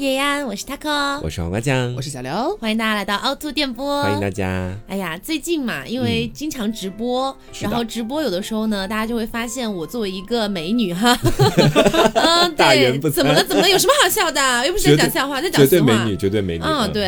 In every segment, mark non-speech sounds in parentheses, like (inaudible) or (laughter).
叶安，我是 taco，我是黄瓜酱，我是小刘，欢迎大家来到凹凸电波，欢迎大家。哎呀，最近嘛，因为经常直播，然后直播有的时候呢，大家就会发现我作为一个美女哈，(laughs) 嗯，对，怎么了？怎么了？有什么好笑的？又不是在讲笑话，在讲绝对美女，绝对美女。嗯，对。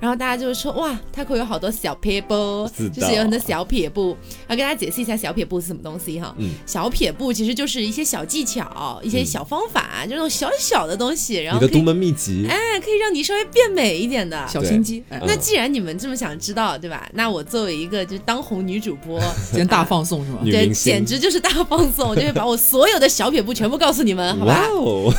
然后大家就会说，哇，taco 有好多小撇步，就是有很多小撇步。要跟大家解释一下小撇步是什么东西哈。嗯，小撇步其实就是一些小技巧、一些小方法，就那种小小的东西，然后你的独门秘籍。哎，可以让你稍微变美一点的小心机。那既然你们这么想知道，对吧？那我作为一个就是当红女主播，今天大放送是吗？对，简直就是大放送，我就会把我所有的小撇步全部告诉你们，好吧？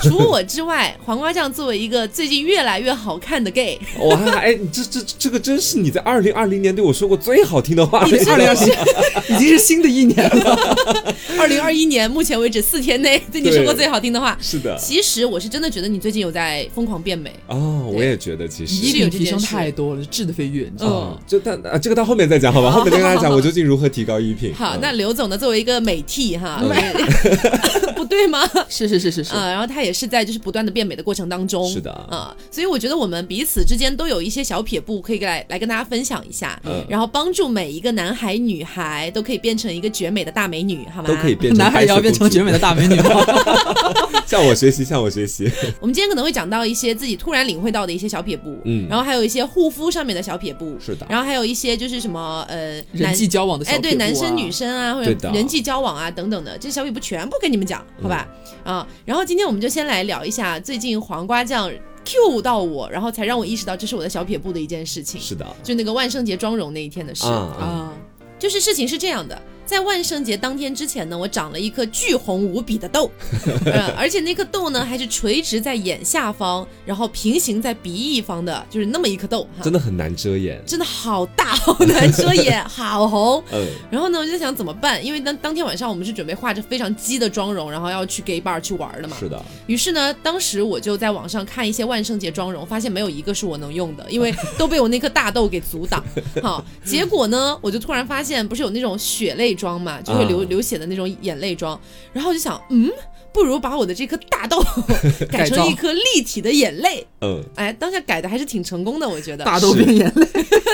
除我之外，黄瓜酱作为一个最近越来越好看的 gay，哇，哎，这这这个真是你在二零二零年对我说过最好听的话。二零二零已经是新的一年了。(laughs) 二零二一年目前为止四天内对你说过最好听的话，是的。其实我是真的觉得你最近有在疯狂变美哦，我也觉得其实一定提升太多了，质的飞跃。嗯，就但啊，这个到后面再讲好吧，后面再跟大家讲我究竟如何提高衣品。好，那刘总呢，作为一个美 T 哈，(laughs) 不对吗？是是是是是啊，然后他也是在就是不断的变美的过程当中，是的啊，所以我觉得我们彼此之间都有一些小撇步可以来来跟大家分享一下，然后帮助每一个男孩女孩都可以变成一个绝美的大美女，好吗？都可以变，(laughs) 男孩也要变成绝美的大美女？(laughs) 向我学习，向我学习。我们今天可能会讲到一些自己突然领会到的一些小撇步，嗯，然后还有一些护肤上面的小撇步，是的，然后还有一些就是什么呃人际交往的，哎，对，男生女生啊，或者人际交往啊等等的，这些小撇步全部跟你们讲，好吧？啊，然后今天我们就先来聊一下最近黄瓜酱 Q 到我，然后才让我意识到这是我的小撇步的一件事情，是的，就那个万圣节妆容那一天的事。啊，就是事情是这样的。在万圣节当天之前呢，我长了一颗巨红无比的痘，(laughs) 而且那颗痘呢还是垂直在眼下方，然后平行在鼻翼方的，就是那么一颗痘，真的很难遮掩，真的好大，好难遮掩，(laughs) 好红。嗯，然后呢，我就在想怎么办，因为当当天晚上我们是准备化着非常鸡的妆容，然后要去 gay bar 去玩的嘛。是的。于是呢，当时我就在网上看一些万圣节妆容，发现没有一个是我能用的，因为都被我那颗大痘给阻挡。(laughs) 好，结果呢，我就突然发现，不是有那种血泪妆嘛？就会流流血的那种眼泪妆，然后我就想，嗯，不如把我的这颗大痘 (laughs) 改成一颗立体的眼泪。嗯，哎，当下改的还是挺成功的，我觉得。(laughs) (laughs) 大豆变眼泪，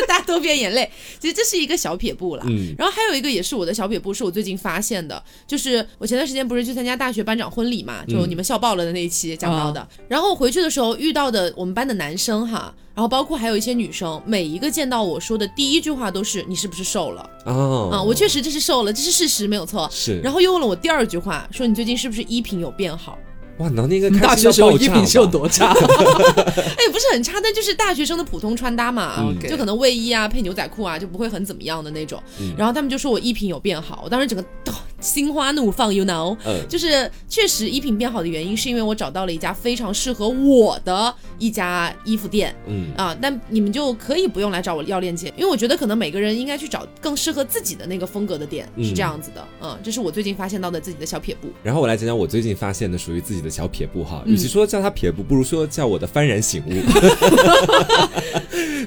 大豆变眼泪，其实这是一个小撇步了。嗯，然后还有一个也是我的小撇步，是我最近发现的，就是我前段时间不是去参加大学班长婚礼嘛，就你们笑爆了的那一期讲到的，然后回去的时候遇到的我们班的男生哈。然后包括还有一些女生，每一个见到我说的第一句话都是你是不是瘦了？哦，啊，我确实这是瘦了，这是事实，没有错。是。然后又问了我第二句话，说你最近是不是衣品有变好？哇，能那个大学时候衣品是有多差？(laughs) 哎，不是很差，但就是大学生的普通穿搭嘛，就可能卫衣啊配牛仔裤啊就不会很怎么样的那种。然后他们就说我衣品有变好，我当时整个。(laughs) 心花怒放，you know，就是确实衣品变好的原因，是因为我找到了一家非常适合我的一家衣服店，嗯。啊，但你们就可以不用来找我要链接，因为我觉得可能每个人应该去找更适合自己的那个风格的店，是这样子的，嗯，这是我最近发现到的自己的小撇步。然后我来讲讲我最近发现的属于自己的小撇步哈，与其说叫它撇步，不如说叫我的幡然醒悟。(laughs)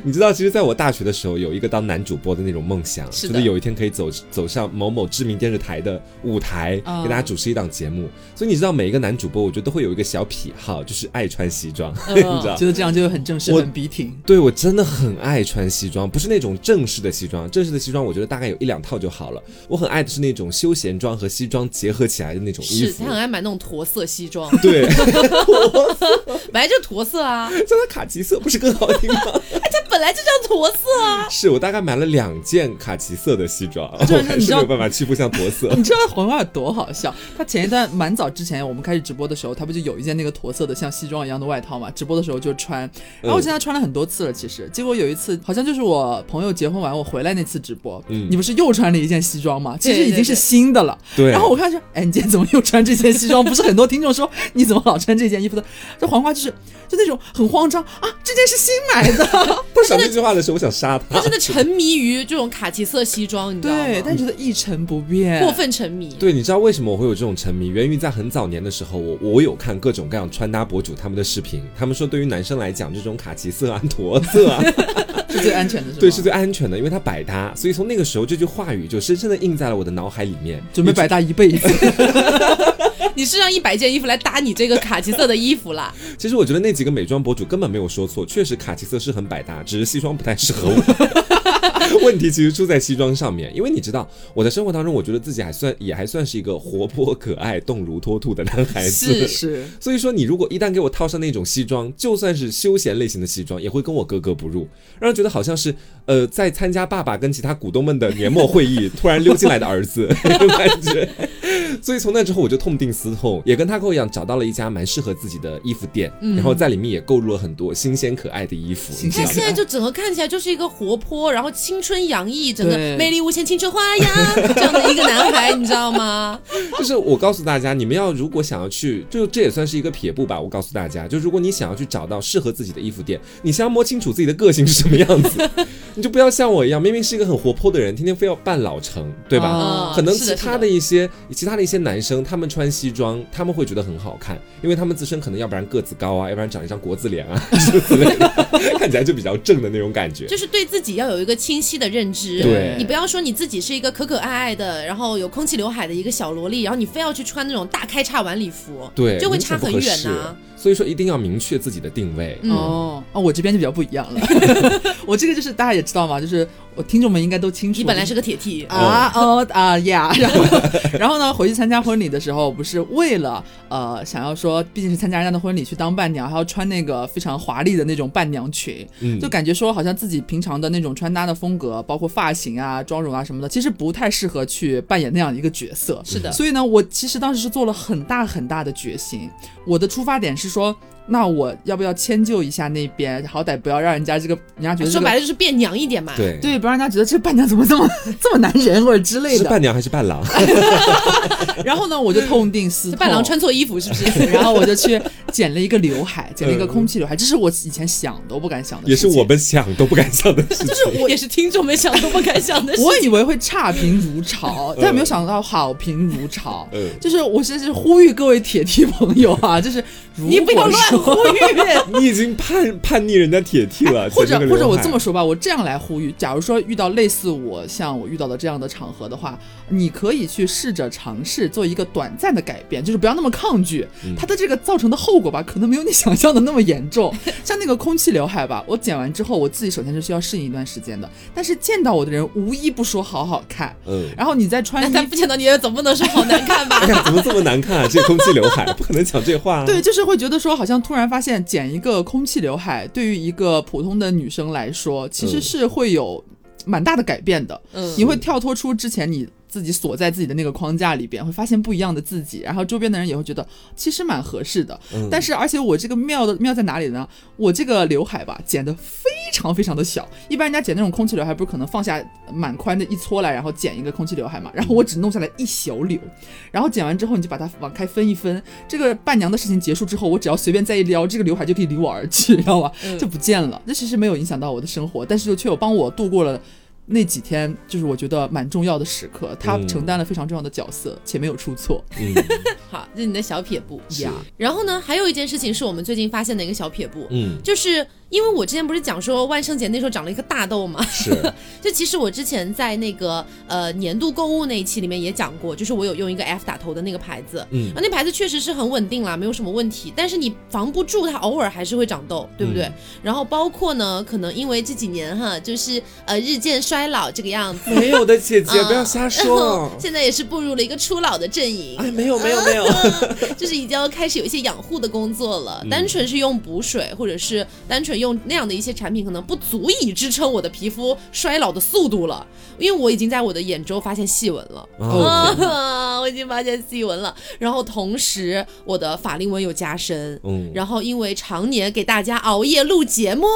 你知道，其实在我大学的时候，有一个当男主播的那种梦想，觉得有一天可以走走上某某知名电视台的。舞台给大家主持一档节目，所以你知道每一个男主播，我觉得都会有一个小癖好，就是爱穿西装，(laughs) 你知道，觉得这样就会很正式、很笔挺。对我真的很爱穿西装，不是那种正式的西装，正式的西装我觉得大概有一两套就好了。我很爱的是那种休闲装和西装结合起来的那种衣服。他很爱买那种驼色西装，对，(laughs) 本来就驼色啊，叫它卡其色不是更好听吗？(laughs) 它本来就叫驼色啊。是我大概买了两件卡其色的西装，我还是没有办法欺负像驼色。你知道？(laughs) 黄瓜多好笑！他前一段蛮早之前，我们开始直播的时候，他不就有一件那个驼色的像西装一样的外套嘛？直播的时候就穿，然后我现在穿了很多次了。其实，结果有一次好像就是我朋友结婚完我回来那次直播，你不是又穿了一件西装吗？其实已经是新的了。对。然后我看说，哎，你今天怎么又穿这件西装？不是很多听众说你怎么老穿这件衣服的？这黄瓜就是就那种很慌张啊，这件是新买的。(laughs) 不讲这句话的时候，我想杀他。他真的沉迷于这种卡其色西装，你知道吗？对，但觉得一成不变，过分沉迷。对，你知道为什么我会有这种沉迷？源于在很早年的时候，我我有看各种各样穿搭博主他们的视频，他们说对于男生来讲，这种卡其色啊、驼色啊 (laughs) 是最安全的，对，是最安全的，因为它百搭。所以从那个时候，这句话语就深深的印在了我的脑海里面，准备百搭一辈子。(laughs) 你是让一百件衣服来搭你这个卡其色的衣服啦。其实我觉得那几个美妆博主根本没有说错，确实卡其色是很百搭，只是西装不太适合我。(laughs) (laughs) 问题其实出在西装上面，因为你知道，我在生活当中，我觉得自己还算也还算是一个活泼可爱、动如脱兔的男孩子。是是。(laughs) 所以说，你如果一旦给我套上那种西装，就算是休闲类型的西装，也会跟我格格不入，让人觉得好像是呃在参加爸爸跟其他股东们的年末会议突然溜进来的儿子那种感觉。(laughs) 所以从那之后，我就痛定思痛，也跟他跟我一样，找到了一家蛮适合自己的衣服店，然后在里面也购入了很多新鲜可爱的衣服。他现在就整个看起来就是一个活泼，然后青春洋溢，整个魅力无限、青春花样 (laughs) 这样的一个男孩，你知道吗？(laughs) 就是我告诉大家，你们要如果想要去，就这也算是一个撇步吧。我告诉大家，就如果你想要去找到适合自己的衣服店，你先要摸清楚自己的个性是什么样子，(laughs) 你就不要像我一样，明明是一个很活泼的人，天天非要扮老成，对吧？可能其他的一些其他的一些男生，他们穿西装，他们会觉得很好看，因为他们自身可能要不然个子高啊，要不然长一张国字脸啊，看起来就比较正的那种感觉。就是对自己要有一个清晰的认知，对。你不要说你自己是一个可可爱爱的，然后有空气刘海的一个小萝莉，然后你非要去穿那种大开叉晚礼服，对，就会差很远呐。所以说一定要明确自己的定位。哦。哦，我这边就比较不一样了，(laughs) 我这个就是大家也知道嘛，就是我听众们应该都清楚，你本来是个铁 T 啊哦啊呀，(laughs) 然后然后呢回去参加婚礼的时候，不是为了呃想要说毕竟是参加人家的婚礼去当伴娘，还要穿那个非常华丽的那种伴娘裙，就感觉说好像自己平常的那种穿搭的风格，包括发型啊、妆容啊什么的，其实不太适合去扮演那样一个角色。是的，所以呢，我其实当时是做了很大很大的决心，我的出发点是。说，那我要不要迁就一下那边？好歹不要让人家这个人家觉得说白了就是变娘一点嘛。对对，不让人家觉得这伴娘怎么这么 (laughs) 这么男人或者之类的。是伴娘还是伴郎？(laughs) 然后呢，我就痛定思痛，(laughs) 伴郎穿错衣服是不是？然后我就去剪了一个刘海，剪了一个空气刘海。这是我以前想都不敢想的，也是我们想都不敢想的事情。就是我也是听众们想都不敢想的。我以为会差评如潮，但没有想到好评如潮。嗯，就是我现在是呼吁各位铁梯朋友啊，就是你不要乱 (laughs) 呼吁，你已经叛叛逆人家铁 T 了。或者或者我这么说吧，我这样来呼吁：假如说遇到类似我像我遇到的这样的场合的话，你可以去试着尝试做一个短暂的改变，就是不要那么抗拒它的这个造成的后果吧，可能没有你想象的那么严重。像那个空气刘海吧，我剪完之后，我自己首先是需要适应一段时间的，但是见到我的人无一不说好好看。嗯，然后你再穿，但不见到你也总不能说好难看吧？哎呀怎么这么难看啊？这空气刘海不可能讲这话。啊对，就是会觉得说，好像突然发现剪一个空气刘海，对于一个普通的女生来说，其实是会有蛮大的改变的。嗯，你会跳脱出之前你。自己锁在自己的那个框架里边，会发现不一样的自己，然后周边的人也会觉得其实蛮合适的。但是，而且我这个妙的妙在哪里呢？我这个刘海吧，剪的非常非常的小。一般人家剪那种空气刘海，不是可能放下蛮宽的一撮来，然后剪一个空气刘海嘛？然后我只弄下来一小绺，然后剪完之后，你就把它往开分一分。这个伴娘的事情结束之后，我只要随便再一撩，这个刘海就可以离我而去，知道吧？就不见了。这其实没有影响到我的生活，但是却有帮我度过了。那几天就是我觉得蛮重要的时刻，他承担了非常重要的角色，且没有出错。嗯，(laughs) 好，这是你的小撇步。然后呢，还有一件事情是我们最近发现的一个小撇步，嗯，就是。因为我之前不是讲说万圣节那时候长了一颗大痘嘛，是，(laughs) 就其实我之前在那个呃年度购物那一期里面也讲过，就是我有用一个 F 打头的那个牌子，嗯，那牌子确实是很稳定啦，没有什么问题，但是你防不住它偶尔还是会长痘，对不对？然后包括呢，可能因为这几年哈，就是呃日渐衰老这个样子，(laughs) 没有的姐姐 (laughs) 不要瞎说，现在也是步入了一个初老的阵营，哎，没有没有没有，就是已经要开始有一些养护的工作了，单纯是用补水或者是单纯。用那样的一些产品，可能不足以支撑我的皮肤衰老的速度了，因为我已经在我的眼周发现细纹了，(laughs) 我已经发现细纹了。然后同时，我的法令纹有加深，嗯，然后因为常年给大家熬夜录节目。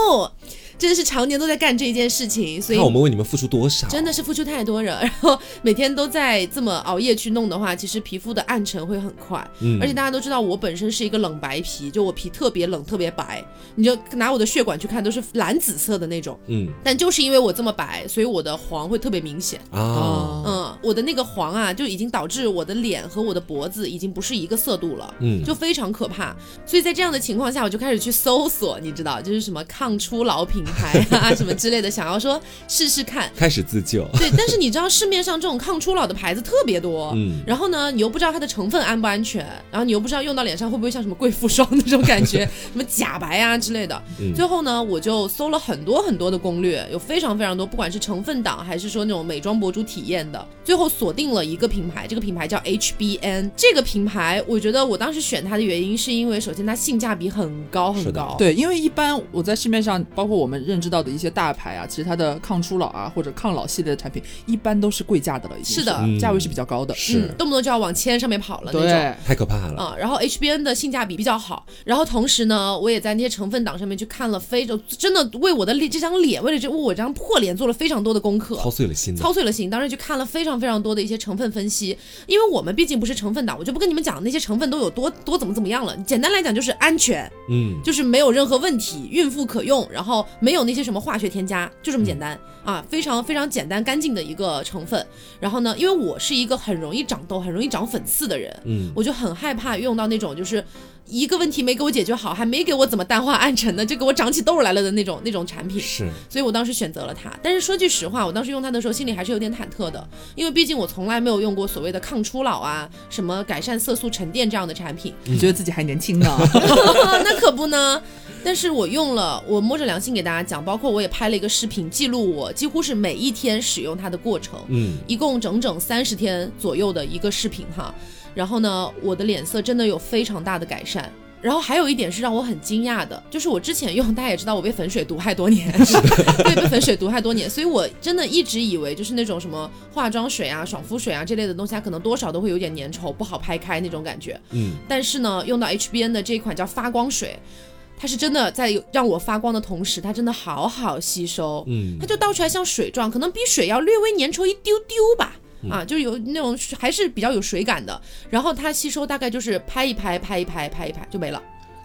真的是常年都在干这一件事情，所以看我们为你们付出多少？真的是付出太多了。然后每天都在这么熬夜去弄的话，其实皮肤的暗沉会很快。嗯，而且大家都知道我本身是一个冷白皮，就我皮特别冷，特别白。你就拿我的血管去看，都是蓝紫色的那种。嗯，但就是因为我这么白，所以我的黄会特别明显啊。嗯，我的那个黄啊，就已经导致我的脸和我的脖子已经不是一个色度了。嗯，就非常可怕。所以在这样的情况下，我就开始去搜索，你知道，就是什么抗初老品。品牌啊什么之类的，想要说试试看，开始自救。对，但是你知道市面上这种抗初老的牌子特别多，嗯，然后呢，你又不知道它的成分安不安全，然后你又不知道用到脸上会不会像什么贵妇霜那种感觉，什么假白啊之类的。最后呢，我就搜了很多很多的攻略，有非常非常多，不管是成分党还是说那种美妆博主体验的，最后锁定了一个品牌，这个品牌叫 HBN。这个品牌，我觉得我当时选它的原因是因为，首先它性价比很高很高。对，因为一般我在市面上，包括我们认知到的一些大牌啊，其实它的抗初老啊或者抗老系列的产品，一般都是贵价的了，已经是的，价位是比较高的，是。动不动就要往千上面跑了那种，太可怕了。啊。然后 HBN 的性价比比较好，然后同时呢，我也在那些成分党上面去看了非洲，真的为我的脸这张脸，为了这我这张破脸做了非常多的功课，操碎了心，操碎了心。当时去看了非常非常多的一些成分分析，因为我们毕竟不是成分党，我就不跟你们讲那些成分都有多多怎么怎么样了。简单来讲就是安全，嗯，就是没有任何问题，孕妇可用，然后没有那些什么化学添加，就这么简单啊，非常非常简单干净的一个成分。然后呢，因为我是一个很容易长痘、很容易长粉刺的人，嗯，我就很害怕用到那种就是。一个问题没给我解决好，还没给我怎么淡化暗沉呢，就给我长起痘来了的那种那种产品。是，所以我当时选择了它。但是说句实话，我当时用它的时候心里还是有点忐忑的，因为毕竟我从来没有用过所谓的抗初老啊，什么改善色素沉淀这样的产品。你觉得自己还年轻呢？(laughs) (laughs) 那可不呢。但是我用了，我摸着良心给大家讲，包括我也拍了一个视频记录我几乎是每一天使用它的过程。嗯，一共整整三十天左右的一个视频哈。然后呢，我的脸色真的有非常大的改善。然后还有一点是让我很惊讶的，就是我之前用，大家也知道我被粉水毒害多年，(laughs) 对，被粉水毒害多年，所以我真的一直以为就是那种什么化妆水啊、爽肤水啊这类的东西，它可能多少都会有点粘稠，不好拍开那种感觉。嗯。但是呢，用到 HBN 的这一款叫发光水，它是真的在让我发光的同时，它真的好好吸收。嗯。它就倒出来像水状，可能比水要略微粘稠一丢丢吧。啊，就有那种还是比较有水感的，然后它吸收大概就是拍一拍，拍一拍，拍一拍就没了。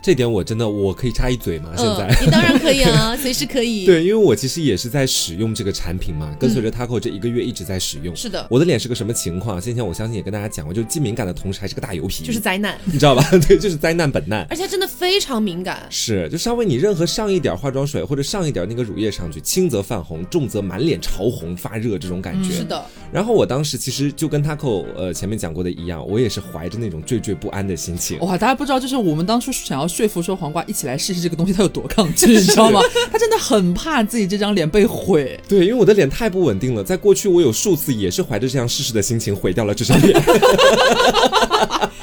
这点我真的我可以插一嘴吗？现在你当然可以啊，(laughs) 随时可以。对，因为我其实也是在使用这个产品嘛，跟随着 Taco 这一个月一直在使用。是的，我的脸是个什么情况？先前我相信也跟大家讲过，就既敏感的同时还是个大油皮，就是灾难，(laughs) 你知道吧？(laughs) 对，就是灾难本难，而且真的非常敏感。是，就稍微你任何上一点化妆水或者上一点那个乳液上去，轻则泛红，重则满脸潮红发热这种感觉。是的。然后我当时其实就跟 Taco 呃前面讲过的一样，我也是怀着那种惴惴不安的心情。哇，大家不知道，就是我们当初想要说服说黄瓜一起来试试这个东西，他有多抗拒，你知道吗？(laughs) 他真的很怕自己这张脸被毁。对，因为我的脸太不稳定了，在过去我有数次也是怀着这样试试的心情毁掉了这张脸。(laughs)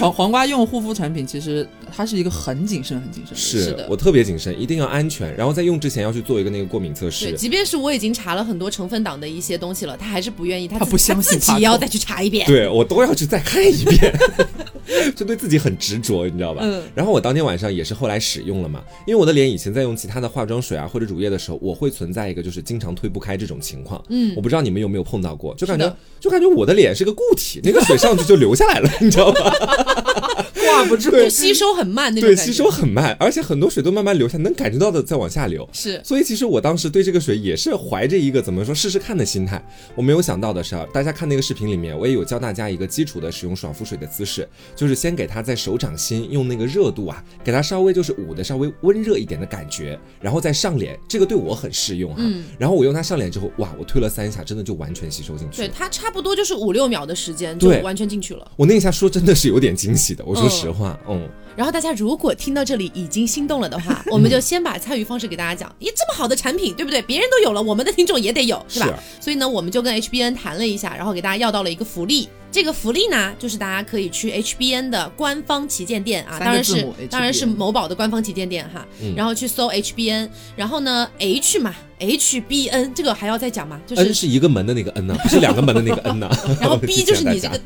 黄黄瓜用护肤产品，其实它是一个很谨慎、很谨慎。是的，我特别谨慎，一定要安全。然后在用之前要去做一个那个过敏测试。对，即便是我已经查了很多成分党的一些东西了，他还是不愿意，他不相信，自己要再去查一遍。对我都要去再看一遍，(laughs) 就对自己很执着，你知道吧？嗯。然后我当天晚上也是后来使用了嘛，因为我的脸以前在用其他的化妆水啊或者乳液的时候，我会存在一个就是经常推不开这种情况。嗯。我不知道你们有没有碰到过，就感觉就感觉我的脸是个固体，那个水上去就流下来了，你知道吧？(laughs) 挂不住，就吸收很慢那种对，吸收很慢，而且很多水都慢慢流下，能感觉到的在往下流。是，所以其实我当时对这个水也是怀着一个怎么说试试看的心态。我没有想到的是，大家看那个视频里面，我也有教大家一个基础的使用爽肤水的姿势，就是先给它在手掌心用那个热度啊，给它稍微就是捂的稍微温热一点的感觉，然后再上脸，这个对我很适用哈。嗯。然后我用它上脸之后，哇，我推了三下，真的就完全吸收进去。对，它差不多就是五六秒的时间就完全进去了。我那一下说真的是有点惊喜的，我说。实话，嗯。然后大家如果听到这里已经心动了的话，(laughs) 我们就先把参与方式给大家讲。咦，这么好的产品，对不对？别人都有了，我们的听众也得有，是吧？所以呢，我们就跟 HBN 谈了一下，然后给大家要到了一个福利。这个福利呢，就是大家可以去 HBN 的官方旗舰店啊，当然是当然是某宝的官方旗舰店哈。然后去搜 HBN，然后呢 H 嘛。H B N 这个还要再讲吗？就是 N 是一个门的那个 N 呢，(laughs) 不是两个门的那个 N 呢。(laughs) 然后 (laughs) B 就是你这个，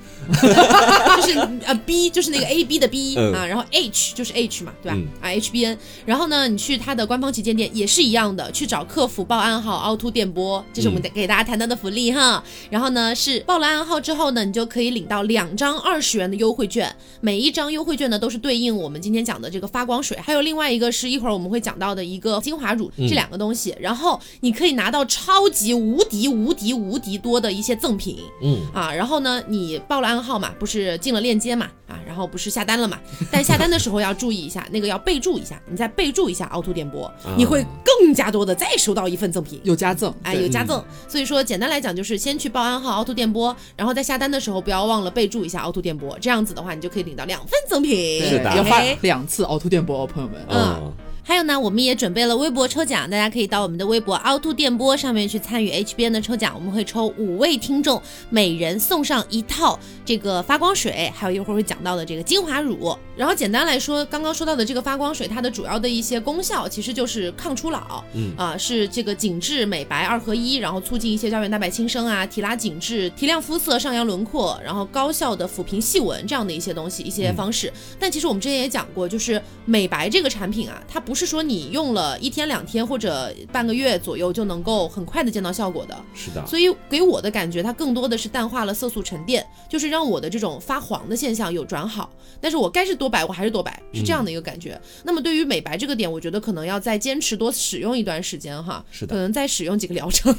就是呃 B 就是那个 A B 的 B 啊，然后 H 就是 H 嘛，对吧？啊 H B N，然后呢，你去它的官方旗舰店也是一样的，去找客服报暗号凹凸电波，这是我们给大家谈到的福利哈。然后呢，是报了暗号之后呢，你就可以领到两张二十元的优惠券，每一张优惠券呢都是对应我们今天讲的这个发光水，还有另外一个是一会儿我们会讲到的一个精华乳，这两个东西，然后。你可以拿到超级无敌无敌无敌多的一些赠品，嗯。啊，然后呢，你报了暗号嘛，不是进了链接嘛，啊，然后不是下单了嘛，(laughs) 但下单的时候要注意一下，那个要备注一下，你再备注一下凹凸电波，你会更加多的再收到一份赠品，有加赠，哎，有加赠，所以说简单来讲就是先去报暗号凹凸电波，然后在下单的时候不要忘了备注一下凹凸电波，这样子的话你就可以领到两份赠品，是的，要发两次凹凸电波哦，朋友们，嗯。还有呢，我们也准备了微博抽奖，大家可以到我们的微博凹凸电波上面去参与 HBN 的抽奖，我们会抽五位听众，每人送上一套这个发光水，还有一会儿会讲到的这个精华乳。然后简单来说，刚刚说到的这个发光水，它的主要的一些功效其实就是抗初老，嗯啊，是这个紧致美白二合一，然后促进一些胶原蛋白新生啊，提拉紧致，提亮肤色，上扬轮廓，然后高效的抚平细纹这样的一些东西，一些方式。但其实我们之前也讲过，就是美白这个产品啊，它不是说你用了一天两天或者半个月左右就能够很快的见到效果的。是的。所以给我的感觉，它更多的是淡化了色素沉淀，就是让我的这种发黄的现象有转好。但是我该是多白我还是多白，是这样的一个感觉。那么对于美白这个点，我觉得可能要再坚持多使用一段时间哈。是的。可能再使用几个疗程，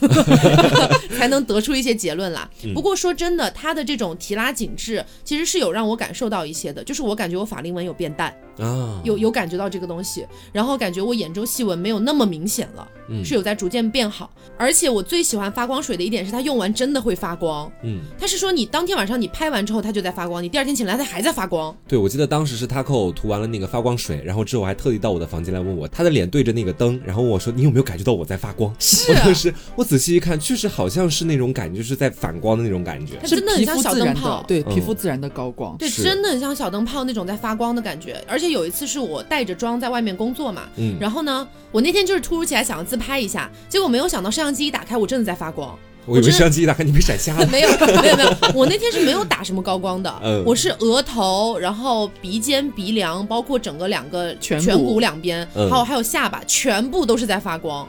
(laughs) 才能得出一些结论啦。不过说真的，它的这种提拉紧致，其实是有让我感受到一些的，就是我感觉我法令纹有变淡。啊，有有感觉到这个东西，然后感觉我眼周细纹没有那么明显了，嗯，是有在逐渐变好。而且我最喜欢发光水的一点是它用完真的会发光，嗯，它是说你当天晚上你拍完之后它就在发光，你第二天醒来它还在发光。对，我记得当时是 Taco 涂完了那个发光水，然后之后还特地到我的房间来问我，他的脸对着那个灯，然后问我说你有没有感觉到我在发光？是，(laughs) 我当时我仔细一看，确实好像是那种感觉，就是在反光的那种感觉，它真的很像小灯泡，对，皮肤自然的高光，对，真的很像小灯泡那种在发光的感觉。而且有一次是我。带着妆在外面工作嘛，嗯，然后呢，我那天就是突如其来想要自拍一下，结果没有想到摄像机一打开，我真的在发光。我以为摄像机一打开你被闪瞎了。(laughs) 没有没有没有，我那天是没有打什么高光的，我是额头，然后鼻尖、鼻梁，包括整个两个颧骨两边，还有还有下巴，全部都是在发光。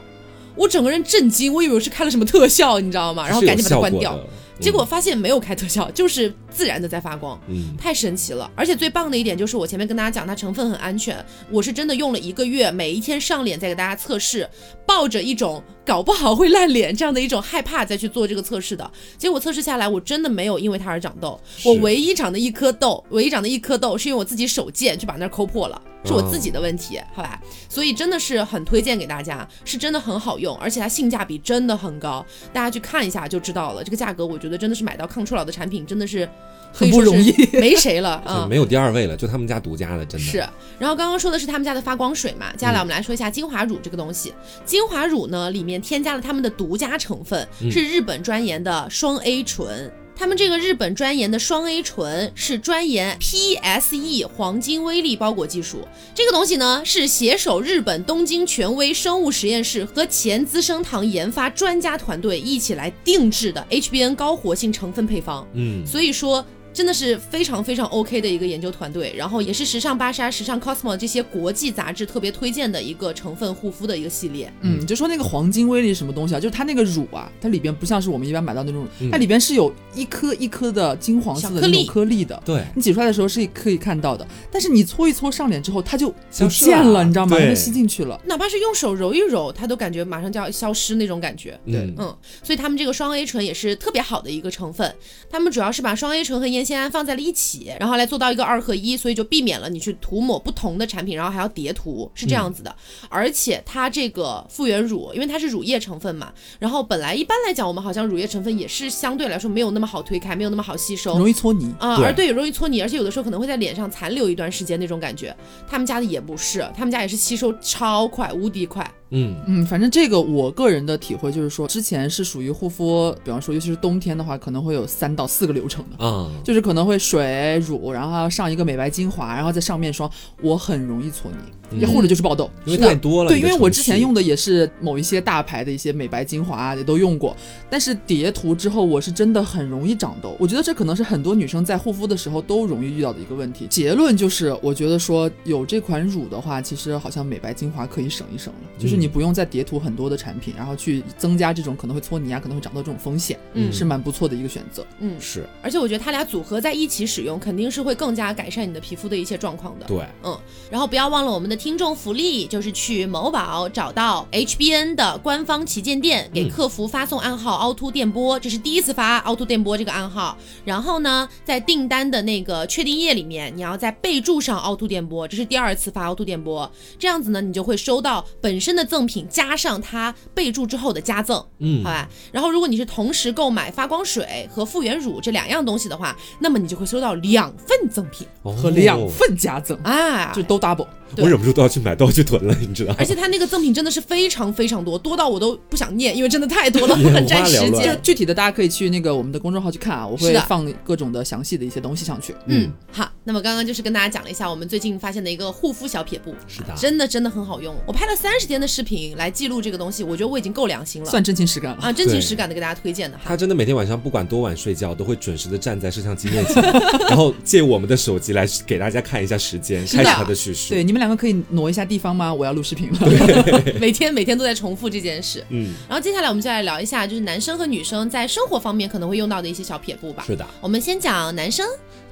我整个人震惊，我以为我是开了什么特效，你知道吗？然后赶紧把它关掉。结果发现没有开特效，就是自然的在发光，嗯，太神奇了。而且最棒的一点就是我前面跟大家讲，它成分很安全，我是真的用了一个月，每一天上脸再给大家测试，抱着一种搞不好会烂脸这样的一种害怕再去做这个测试的。结果测试下来，我真的没有因为它而长痘，我唯一长的一颗痘，唯一长的一颗痘是因为我自己手贱去把那抠破了。是我自己的问题，好吧，所以真的是很推荐给大家，是真的很好用，而且它性价比真的很高，大家去看一下就知道了。这个价格，我觉得真的是买到抗初老的产品，真的是很不容易，(laughs) 没谁了啊，没有第二位了，就他们家独家的，真的是。然后刚刚说的是他们家的发光水嘛，接下来我们来说一下精华乳这个东西。精华乳呢，里面添加了他们的独家成分，是日本专研的双 A 醇。他们这个日本专研的双 A 醇是专研 PSE 黄金微粒包裹技术，这个东西呢是携手日本东京权威生物实验室和前资生堂研发专家团队一起来定制的 HBN 高活性成分配方。嗯，所以说。真的是非常非常 OK 的一个研究团队，然后也是时尚芭莎、时尚 Cosmo 这些国际杂志特别推荐的一个成分护肤的一个系列。嗯，就说那个黄金微粒什么东西啊？就是它那个乳啊，它里边不像是我们一般买到那种，它里边是有一颗一颗的金黄色的颗粒颗粒的。对，你挤出来的时候是可以看到的，但是你搓一搓上脸之后，它就不见了，你知道吗？它就吸进去了。哪怕是用手揉一揉，它都感觉马上就要消失那种感觉。对，嗯，所以他们这个双 A 醇也是特别好的一个成分，他们主要是把双 A 醇和烟酰胺放在了一起。起，然后来做到一个二合一，所以就避免了你去涂抹不同的产品，然后还要叠涂，是这样子的。而且它这个复原乳，因为它是乳液成分嘛，然后本来一般来讲，我们好像乳液成分也是相对来说没有那么好推开，没有那么好吸收，容易搓泥啊。而对，容易搓泥，而且有的时候可能会在脸上残留一段时间那种感觉。他们家的也不是，他们家也是吸收超快，无敌快。嗯嗯，反正这个我个人的体会就是说，之前是属于护肤，比方说尤其是冬天的话，可能会有三到四个流程的啊，就是可能会水乳，然后上一个美白精华，然后再上面霜，我很容易搓泥，也或者就是爆痘，因为太多了。对，因为我之前用的也是某一些大牌的一些美白精华，也都用过，但是叠涂之后，我是真的很容易长痘。我觉得这可能是很多女生在护肤的时候都容易遇到的一个问题。结论就是，我觉得说有这款乳的话，其实好像美白精华可以省一省了，就是。就是你不用再叠涂很多的产品，然后去增加这种可能会搓泥啊，可能会长痘这种风险，嗯，是蛮不错的一个选择。嗯，是。而且我觉得它俩组合在一起使用，肯定是会更加改善你的皮肤的一些状况的。对，嗯。然后不要忘了我们的听众福利，就是去某宝找到 HBN 的官方旗舰店，给客服发送暗号“凹凸电波”，这是第一次发“凹凸电波”这个暗号。然后呢，在订单的那个确定页里面，你要在备注上“凹凸电波”，这是第二次发“凹凸电波”。这样子呢，你就会收到本身的赠品加上它备注之后的加赠，嗯，好吧。然后如果你是同时购买发光水和复原乳这两样东西的话，那么你就会收到两份赠品和两份加赠啊，就都 double。我忍不住都要去买，都要去囤了，你知道而且它那个赠品真的是非常非常多，多到我都不想念，因为真的太多了，(laughs) 很占时间。具体的大家可以去那个我们的公众号去看啊，我会放各种的详细的一些东西上去。嗯，好。那么刚刚就是跟大家讲了一下我们最近发现的一个护肤小撇步，是的，真的真的很好用。我拍了三十天的视频来记录这个东西，我觉得我已经够良心了，算真情实感了啊，真情实感的给大家推荐的。他真的每天晚上不管多晚睡觉，都会准时的站在摄像机面前，(laughs) 然后借我们的手机来给大家看一下时间，开始他的叙述。对，你们两个可以挪一下地方吗？我要录视频了。(laughs) 每天每天都在重复这件事。嗯，然后接下来我们就来聊一下，就是男生和女生在生活方面可能会用到的一些小撇步吧。是的，我们先讲男生。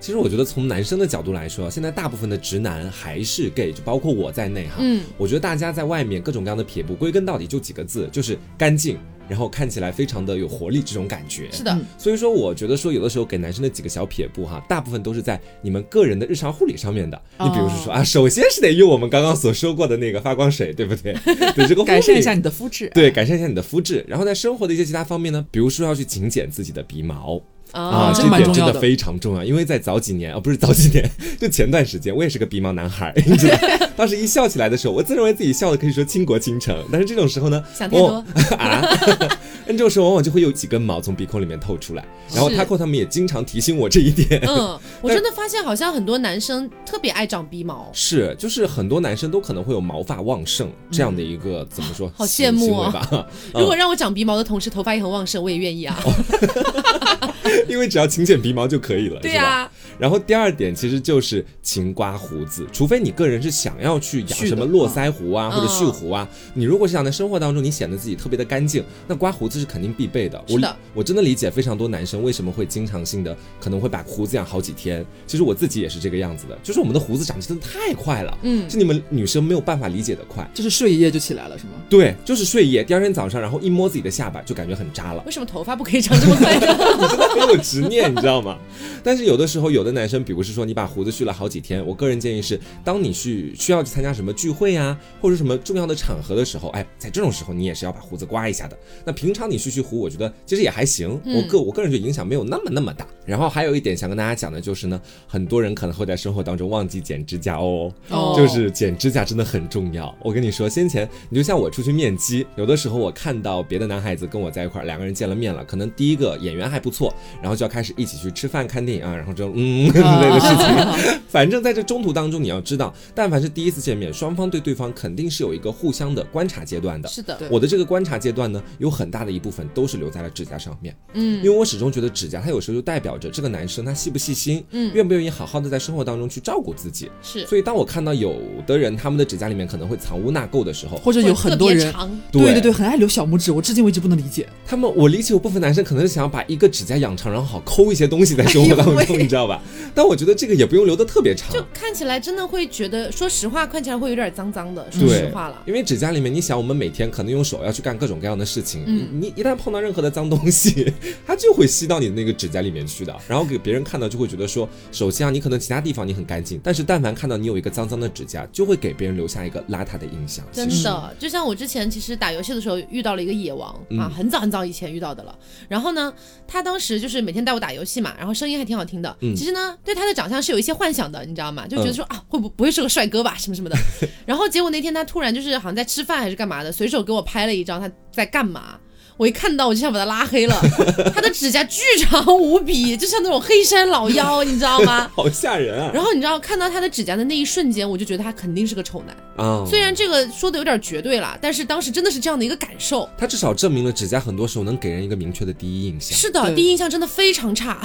其实我觉得从男生的角度来说，现在大部分的直男还是 gay，就包括我在内哈。嗯，我觉得大家在外面各种各样的撇步，归根到底就几个字，就是干净，然后看起来非常的有活力这种感觉。是的，所以说我觉得说有的时候给男生的几个小撇步哈，大部分都是在你们个人的日常护理上面的。你比如说说啊，首先是得用我们刚刚所说过的那个发光水，对不对？(laughs) 对这个改善一下你的肤质，对，改善一下你的肤质。然后在生活的一些其他方面呢，比如说要去勤剪自己的鼻毛。啊，这点真的非常重要，因为在早几年啊，不是早几年，(laughs) 就前段时间，我也是个鼻毛男孩，(laughs) 你知道，(laughs) 当时一笑起来的时候，我自认为自己笑的可以说倾国倾城，但是这种时候呢，想太多啊，这种时候往往就会有几根毛从鼻孔里面透出来，然后 Taco 他们也经常提醒我这一点。嗯，我真的发现好像很多男生特别爱长鼻毛，是，就是很多男生都可能会有毛发旺盛这样的一个怎么说？好羡慕啊！如果让我长鼻毛的同时头发也很旺盛，我也愿意啊。因为只要勤剪鼻毛就可以了，对呀。然后第二点其实就是勤刮胡子，除非你个人是想要去养什么络腮胡啊或者蓄胡啊，你如果是想在生活当中你显得自己特别的干净，那刮胡子是肯定必备的。我的，我真的理解非常多男生为什么会经常性的可能会把胡子养好几天。其实我自己也是这个样子的，就是我们的胡子长得真的太快了，嗯，是你们女生没有办法理解的快，就是睡一夜就起来了是吗？对，就是睡一夜，第二天早上然后一摸自己的下巴就感觉很扎了。为什么头发不可以长这么快呢？(laughs) (laughs) 很有执念，你知道吗？但是有的时候有的男生，比如是说你把胡子蓄了好几天，我个人建议是，当你去需要去参加什么聚会呀，或者什么重要的场合的时候，哎，在这种时候你也是要把胡子刮一下的。那平常你蓄蓄胡，我觉得其实也还行，我个我个人觉得影响没有那么那么大。然后还有一点想跟大家讲的就是呢，很多人可能会在生活当中忘记剪指甲哦，就是剪指甲真的很重要。我跟你说，先前你就像我出去面基，有的时候我看到别的男孩子跟我在一块儿，两个人见了面了，可能第一个演员还不错，然后就要开始一起去吃饭看电影啊，然后就嗯之类的事情。(laughs) 反正在这中途当中，你要知道，但凡是第一次见面，双方对对方肯定是有一个互相的观察阶段的。是的，我的这个观察阶段呢，有很大的一部分都是留在了指甲上面。嗯，因为我始终觉得指甲它有时候就代表着这个男生他细不细心，嗯，愿不愿意好好的在生活当中去照顾自己。是，所以当我看到有的人他们的指甲里面可能会藏污纳垢的时候，或者有很多人，对对对，很爱留小拇指，我至今为止不能理解。他们，我理解有部分男生可能是想要把一个指甲养长，然后好抠一些东西在 (laughs) 生活当中，你知道吧？但我觉得这个也不用留的特别长，就看起来真的会觉得，说实话，看起来会有点脏脏的。说实话了，因为指甲里面，你想，我们每天可能用手要去干各种各样的事情，嗯，你一旦碰到任何的脏东西，(laughs) 它就会吸到你的那个指甲里面去的，然后给别人看到就会觉得说，首先啊，你可能其他地方你很干净，但是但凡看到你有一个脏脏的指甲，就会给别人留下一个邋遢的印象。真的，就像我之前其实打游戏的时候遇到了一个野王啊，很早很早以前遇到的了。然后呢，他当时就是每天带我打游戏嘛，然后声音还挺好听的。其实呢，对他的长相是有一些幻想的，你知道吗？就觉得说啊，会不不会是个帅哥吧，什么什么的。然后结果那天他突然就是好像在吃饭还是干嘛的，随手给我拍了一张他在干嘛。我一看到我就想把他拉黑了。他的指甲巨长无比，就像那种黑山老妖，你知道吗？(laughs) 好吓人啊！然后你知道看到他的指甲的那一瞬间，我就觉得他肯定是个丑男啊。虽然这个说的有点绝对了，但是当时真的是这样的一个感受。他至少证明了指甲很多时候能给人一个明确的第一印象。是的，第一印象真的非常差，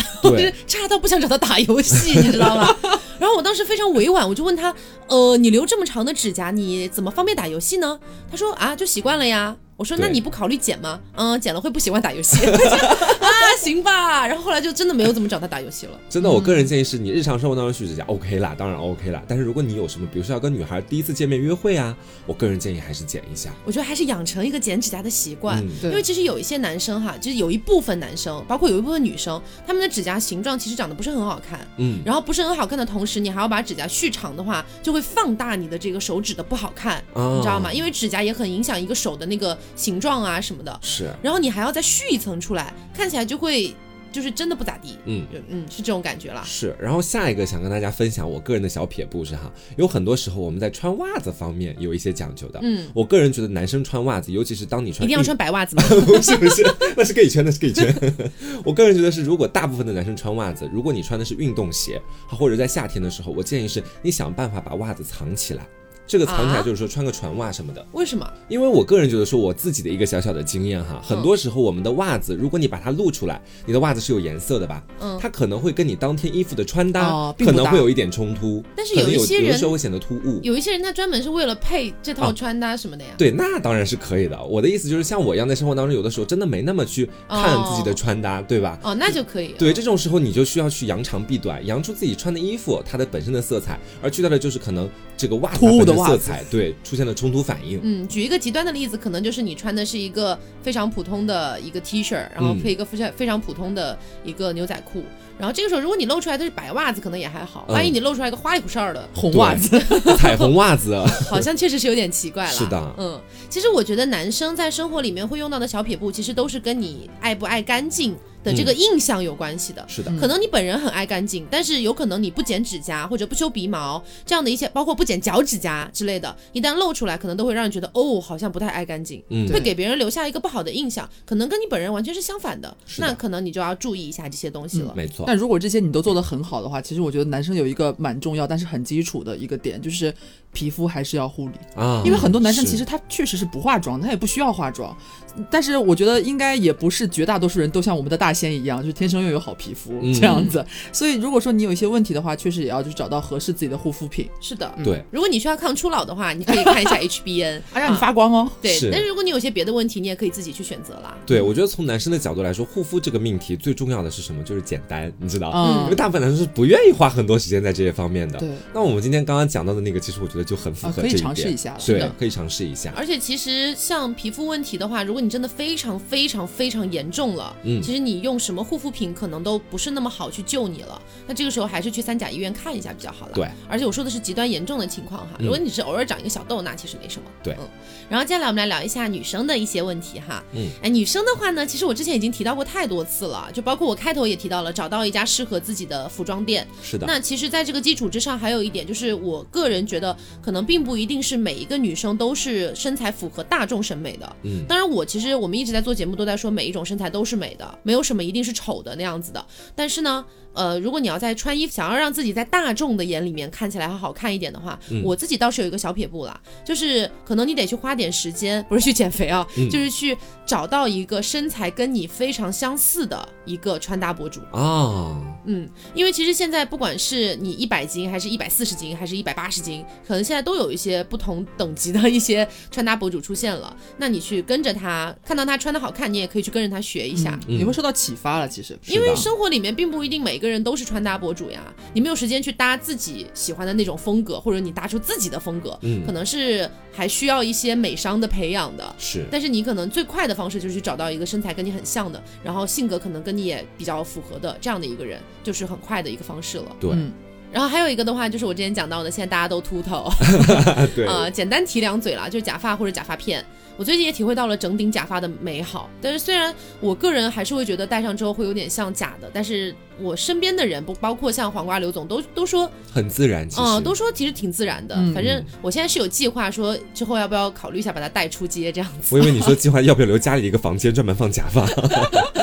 差到不想找他打游戏，你知道吗？(laughs) 然后我当时非常委婉，我就问他，呃，你留这么长的指甲，你怎么方便打游戏呢？他说啊，就习惯了呀。我说那你不考虑剪吗？嗯，剪了会不喜欢打游戏 (laughs) (laughs) 啊？行吧。然后后来就真的没有怎么找他打游戏了。真的，我个人建议是你日常生活当中去指甲 OK 啦，当然 OK 啦。但是如果你有什么，比如说要跟女孩第一次见面约会啊，我个人建议还是剪一下。我觉得还是养成一个剪指甲的习惯，因为其实有一些男生哈，就是有一部分男生，包括有一部分女生，他们的指甲形状其实长得不是很好看。嗯。然后不是很好看的同时，你还要把指甲续长的话，就会放大你的这个手指的不好看，你知道吗？因为指甲也很影响一个手的那个。形状啊什么的，是，然后你还要再续一层出来，看起来就会就是真的不咋地，嗯嗯，是这种感觉了。是，然后下一个想跟大家分享我个人的小撇步是哈，有很多时候我们在穿袜子方面有一些讲究的，嗯，我个人觉得男生穿袜子，尤其是当你穿一定要穿白袜子吗？不 (laughs) 是不是，(laughs) 那是可以圈，那是可以圈。(laughs) 我个人觉得是，如果大部分的男生穿袜子，如果你穿的是运动鞋，或者在夏天的时候，我建议是你想办法把袜子藏起来。这个藏起来就是说穿个船袜什么的，为什么？因为我个人觉得说我自己的一个小小的经验哈，很多时候我们的袜子，如果你把它露出来，你的袜子是有颜色的吧？嗯，它可能会跟你当天衣服的穿搭可能会有一点冲突，但是有一些人有的时候会显得突兀。有一些人他专门是为了配这套穿搭什么的呀？对，那当然是可以的。我的意思就是像我一样，在生活当中有的时候真的没那么去看自己的穿搭，对吧？哦，那就可以。对，这种时候你就需要去扬长避短，扬出自己穿的衣服它的本身的色彩，而去掉的就是可能这个袜子的色彩，对。出现了冲突反应。嗯，举一个极端的例子，可能就是你穿的是一个非常普通的一个 T 恤，然后配一个非常非常普通的一个牛仔裤，然后这个时候如果你露出来的是白袜子，可能也还好。万一你露出来一个花里胡哨的红袜子，彩虹袜子，(laughs) 好像确实是有点奇怪了。(laughs) 是的，嗯，其实我觉得男生在生活里面会用到的小撇步，其实都是跟你爱不爱干净。的这个印象有关系的，是的，可能你本人很爱干净，但是有可能你不剪指甲或者不修鼻毛，这样的一些，包括不剪脚趾甲之类的，一旦露出来，可能都会让人觉得哦，好像不太爱干净，嗯，会给别人留下一个不好的印象，可能跟你本人完全是相反的，那可能你就要注意一下这些东西了。没错，但如果这些你都做得很好的话，其实我觉得男生有一个蛮重要，但是很基础的一个点，就是皮肤还是要护理啊，因为很多男生其实他确实是不化妆，他也不需要化妆。但是我觉得应该也不是绝大多数人都像我们的大仙一样，就是天生拥有好皮肤这样子。所以如果说你有一些问题的话，确实也要去找到合适自己的护肤品。是的，对。如果你需要抗初老的话，你可以看一下 (laughs) HBN，啊，让你发光哦。对。但是如果你有些别的问题，你也可以自己去选择啦。对，我觉得从男生的角度来说，护肤这个命题最重要的是什么？就是简单，你知道？嗯。因为大部分男生是不愿意花很多时间在这些方面的。对。那我们今天刚刚讲到的那个，其实我觉得就很符合这一点。可以尝试一下了。对，可以尝试一下。而且其实像皮肤问题的话，如果你真的非常。非常非常严重了，嗯，其实你用什么护肤品可能都不是那么好去救你了。那这个时候还是去三甲医院看一下比较好了。对，而且我说的是极端严重的情况哈，如果你是偶尔长一个小痘，那其实没什么。对，嗯。然后接下来我们来聊一下女生的一些问题哈，嗯，哎，女生的话呢，其实我之前已经提到过太多次了，就包括我开头也提到了，找到一家适合自己的服装店。是的。那其实，在这个基础之上，还有一点就是，我个人觉得，可能并不一定是每一个女生都是身材符合大众审美的。嗯。当然，我其实我们一直在做节目，都在说每一种。种身材都是美的，没有什么一定是丑的那样子的。但是呢，呃，如果你要在穿衣服，想要让自己在大众的眼里面看起来好看一点的话，我自己倒是有一个小撇步啦，就是可能你得去花点时间，不是去减肥啊，就是去找到一个身材跟你非常相似的一个穿搭博主。啊。嗯，因为其实现在不管是你一百斤，还是一百四十斤，还是一百八十斤，可能现在都有一些不同等级的一些穿搭博主出现了。那你去跟着他，看到他穿的好看，你也可以去跟着他学一下，你会受到启发了。其实，因为生活里面并不一定每个人都是穿搭博主呀，你没有时间去搭自己喜欢的那种风格，或者你搭出自己的风格，嗯，可能是还需要一些美商的培养的。是，但是你可能最快的方式就是去找到一个身材跟你很像的，然后性格可能跟你也比较符合的这样的一个人。就是很快的一个方式了。对，然后还有一个的话，就是我之前讲到的，现在大家都秃头，(laughs) 对，呃，简单提两嘴了，就是假发或者假发片。我最近也体会到了整顶假发的美好，但是虽然我个人还是会觉得戴上之后会有点像假的，但是。我身边的人不包括像黄瓜刘总都都说很自然，嗯，都说其实挺自然的。反正我现在是有计划说之后要不要考虑一下把它带出街这样子。我以为你说计划要不要留家里一个房间专门放假发。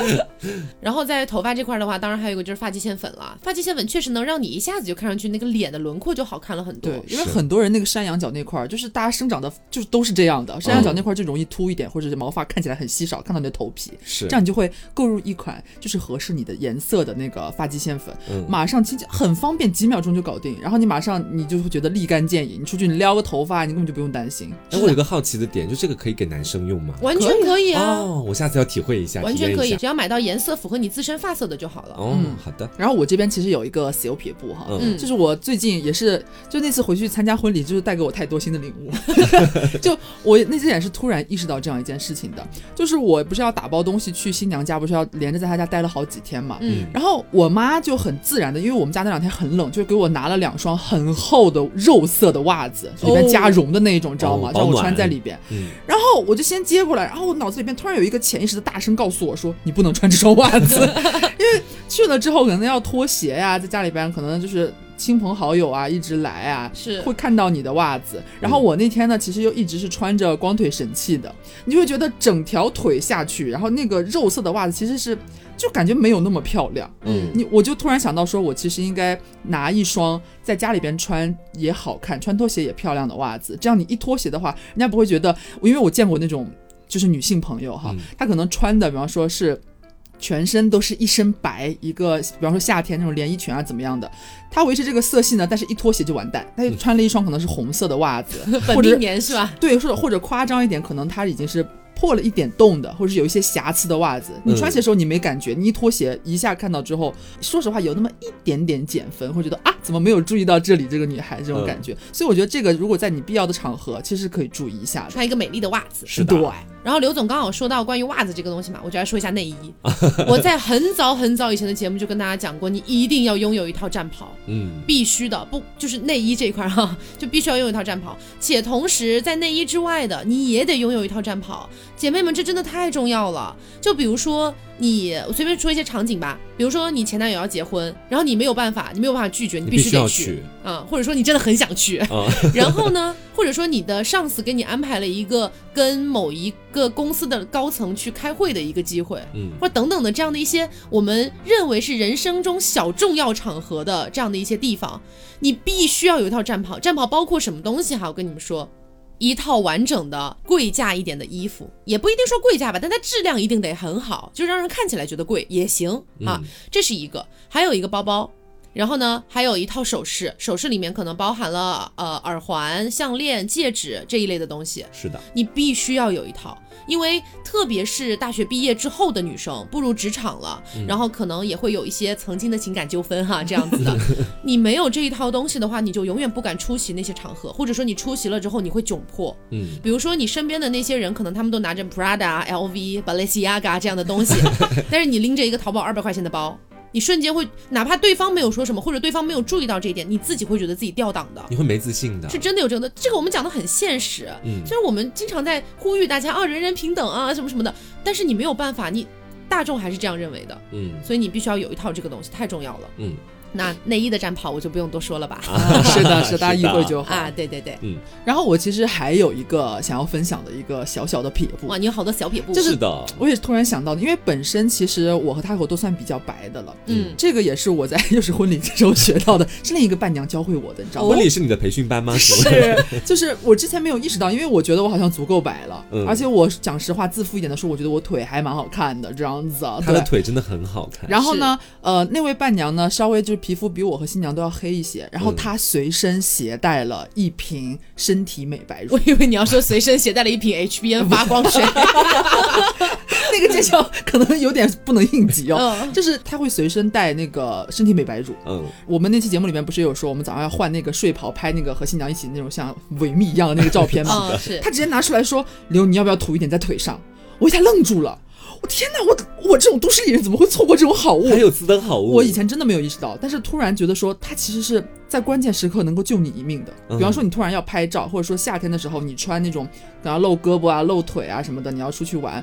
(laughs) 然后在头发这块的话，当然还有一个就是发际线粉了。发际线粉确实能让你一下子就看上去那个脸的轮廓就好看了很多。对，因为很多人那个山羊角那块儿就是大家生长的就是都是这样的，山羊角那块就容易秃一点，或者是毛发看起来很稀少，看到你的头皮，是这样你就会购入一款就是合适你的颜色的那个发际线粉。马上清洁很方便，几秒钟就搞定。然后你马上你就会觉得立竿见影。你出去你撩个头发，你根本就不用担心。哎，我有个好奇的点，就这个可以给男生用吗？完全可以啊！哦，我下次要体会一下。完全可以，只要买到颜色符合你自身发色的就好了。哦，好的。然后我这边其实有一个死油撇布哈，嗯，就是我最近也是，就那次回去参加婚礼，就是带给我太多新的领悟。(laughs) 就我那次也是突然意识到这样一件事情的，就是我不是要打包东西去新娘家，不是要连着在她家待了好几天嘛，嗯，然后我妈就很自然的，因为我们。家那两天很冷，就给我拿了两双很厚的肉色的袜子，里面加绒的那一种，知道吗？让我穿在里边。然后我就先接过来，然后我脑子里边突然有一个潜意识的大声告诉我说：“你不能穿这双袜子，因为去了之后可能要脱鞋呀，在家里边可能就是亲朋好友啊一直来啊，是。会看到你的袜子。然后我那天呢，其实又一直是穿着光腿神器的，你就会觉得整条腿下去，然后那个肉色的袜子其实是。”就感觉没有那么漂亮，嗯，你我就突然想到说，我其实应该拿一双在家里边穿也好看、穿拖鞋也漂亮的袜子，这样你一脱鞋的话，人家不会觉得，因为我见过那种就是女性朋友哈，她可能穿的，比方说是全身都是一身白，一个比方说夏天那种连衣裙啊怎么样的，她维持这个色系呢，但是一脱鞋就完蛋，她就穿了一双可能是红色的袜子，(laughs) 本命年是吧？对，或者或者夸张一点，可能她已经是。破了一点洞的，或者是有一些瑕疵的袜子，你穿鞋的时候你没感觉，你一脱鞋一下看到之后，说实话有那么一点点减分，会觉得啊，怎么没有注意到这里这个女孩这种感觉。所以我觉得这个如果在你必要的场合，其实可以注意一下，穿一个美丽的袜子。是的。然后刘总刚好说到关于袜子这个东西嘛，我就来说一下内衣。(laughs) 我在很早很早以前的节目就跟大家讲过，你一定要拥有一套战袍，嗯，必须的，不就是内衣这一块哈，(laughs) 就必须要拥有一套战袍，且同时在内衣之外的你也得拥有一套战袍。姐妹们，这真的太重要了。就比如说。你我随便说一些场景吧，比如说你前男友要结婚，然后你没有办法，你没有办法拒绝，你必须得去，啊，或者说你真的很想去，(laughs) 然后呢，或者说你的上司给你安排了一个跟某一个公司的高层去开会的一个机会，嗯，或者等等的这样的一些我们认为是人生中小重要场合的这样的一些地方，你必须要有一套战袍。战袍包括什么东西哈？我跟你们说。一套完整的贵价一点的衣服，也不一定说贵价吧，但它质量一定得很好，就让人看起来觉得贵也行啊。这是一个，还有一个包包，然后呢，还有一套首饰，首饰里面可能包含了呃耳环、项链、戒指这一类的东西。是的，你必须要有一套。因为特别是大学毕业之后的女生步入职场了，然后可能也会有一些曾经的情感纠纷哈，(laughs) 这样子的。你没有这一套东西的话，你就永远不敢出席那些场合，或者说你出席了之后你会窘迫。嗯，比如说你身边的那些人，可能他们都拿着 Prada、LV、Balenciaga 这样的东西，但是你拎着一个淘宝二百块钱的包。你瞬间会，哪怕对方没有说什么，或者对方没有注意到这一点，你自己会觉得自己掉档的，你会没自信的，是真的有这个。这个我们讲的很现实，嗯，虽然我们经常在呼吁大家啊，人人平等啊，什么什么的，但是你没有办法，你大众还是这样认为的，嗯，所以你必须要有一套这个东西，太重要了，嗯。那内衣的战袍我就不用多说了吧，(laughs) 是的，是大家意会就好。啊，对对对，嗯。然后我其实还有一个想要分享的一个小小的撇步，哇，你有好多小撇步，是的，我也是突然想到的，因为本身其实我和他口都算比较白的了，嗯，这个也是我在又是婚礼之中学到的，(laughs) 是另一个伴娘教会我的，你知道吗？婚礼是你的培训班吗？(laughs) 是，就是我之前没有意识到，因为我觉得我好像足够白了，而且我讲实话，自负一点的说，我觉得我腿还蛮好看的，这样子，她的腿真的很好看。然后呢，呃，那位伴娘呢，稍微就是皮肤比我和新娘。都要黑一些，然后他随身携带了一瓶身体美白乳。我以为你要说随身携带了一瓶 HBN (laughs) 发光水，(laughs) 那个介绍可能有点不能应急哦。就是他会随身带那个身体美白乳。嗯，我们那期节目里面不是有说我们早上要换那个睡袍，拍那个和新娘一起那种像维密一样的那个照片吗？是。他直接拿出来说：“刘，你要不要涂一点在腿上？”我一下愣住了。我天哪，我我这种都市丽人怎么会错过这种好物？还有此等好物，我以前真的没有意识到，但是突然觉得说它其实是在关键时刻能够救你一命的。比方说你突然要拍照，或者说夏天的时候你穿那种然后露胳膊啊、露腿啊什么的，你要出去玩。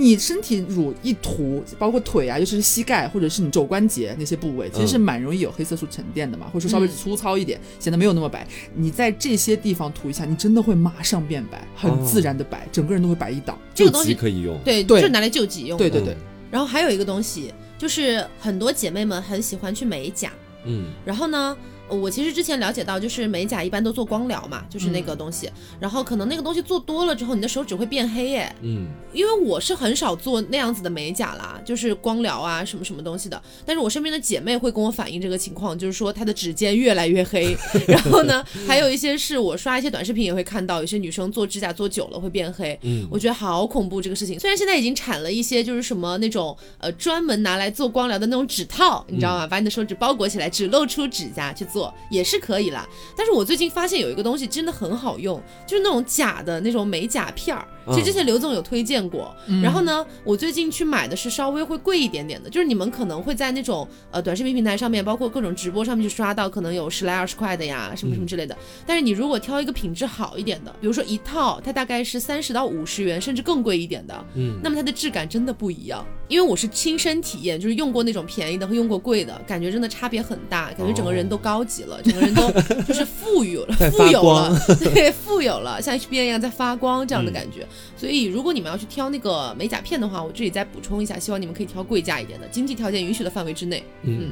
你身体乳一涂，包括腿啊，尤其是膝盖或者是你肘关节那些部位，其实是蛮容易有黑色素沉淀的嘛，或者说稍微粗糙一点，显得没有那么白。你在这些地方涂一下，你真的会马上变白，很自然的白，整个人都会白一档。这个东西可以用，对，就是拿来救急用。对对对。然后还有一个东西，就是很多姐妹们很喜欢去美甲，嗯，然后呢。我其实之前了解到，就是美甲一般都做光疗嘛，就是那个东西，然后可能那个东西做多了之后，你的手指会变黑耶。嗯，因为我是很少做那样子的美甲啦，就是光疗啊什么什么东西的。但是我身边的姐妹会跟我反映这个情况，就是说她的指尖越来越黑。(laughs) 然后呢，还有一些是我刷一些短视频也会看到，有些女生做指甲做久了会变黑。嗯，我觉得好恐怖这个事情。虽然现在已经产了一些就是什么那种呃专门拿来做光疗的那种指套，你知道吗？把你的手指包裹起来，只露出指甲去做。也是可以啦。但是我最近发现有一个东西真的很好用，就是那种假的那种美甲片儿。其实之前刘总有推荐过，然后呢，我最近去买的是稍微会贵一点点的，就是你们可能会在那种呃短视频平台上面，包括各种直播上面去刷到，可能有十来二十块的呀，什么什么之类的。但是你如果挑一个品质好一点的，比如说一套，它大概是三十到五十元，甚至更贵一点的，嗯，那么它的质感真的不一样。因为我是亲身体验，就是用过那种便宜的和用过贵的，感觉真的差别很大，感觉整个人都高级了，整个人都就是富裕了，富有了，(laughs) 对，富有了，像 HBN 一样在发光这样的感觉。所以，如果你们要去挑那个美甲片的话，我这里再补充一下，希望你们可以挑贵价一点的，经济条件允许的范围之内。嗯。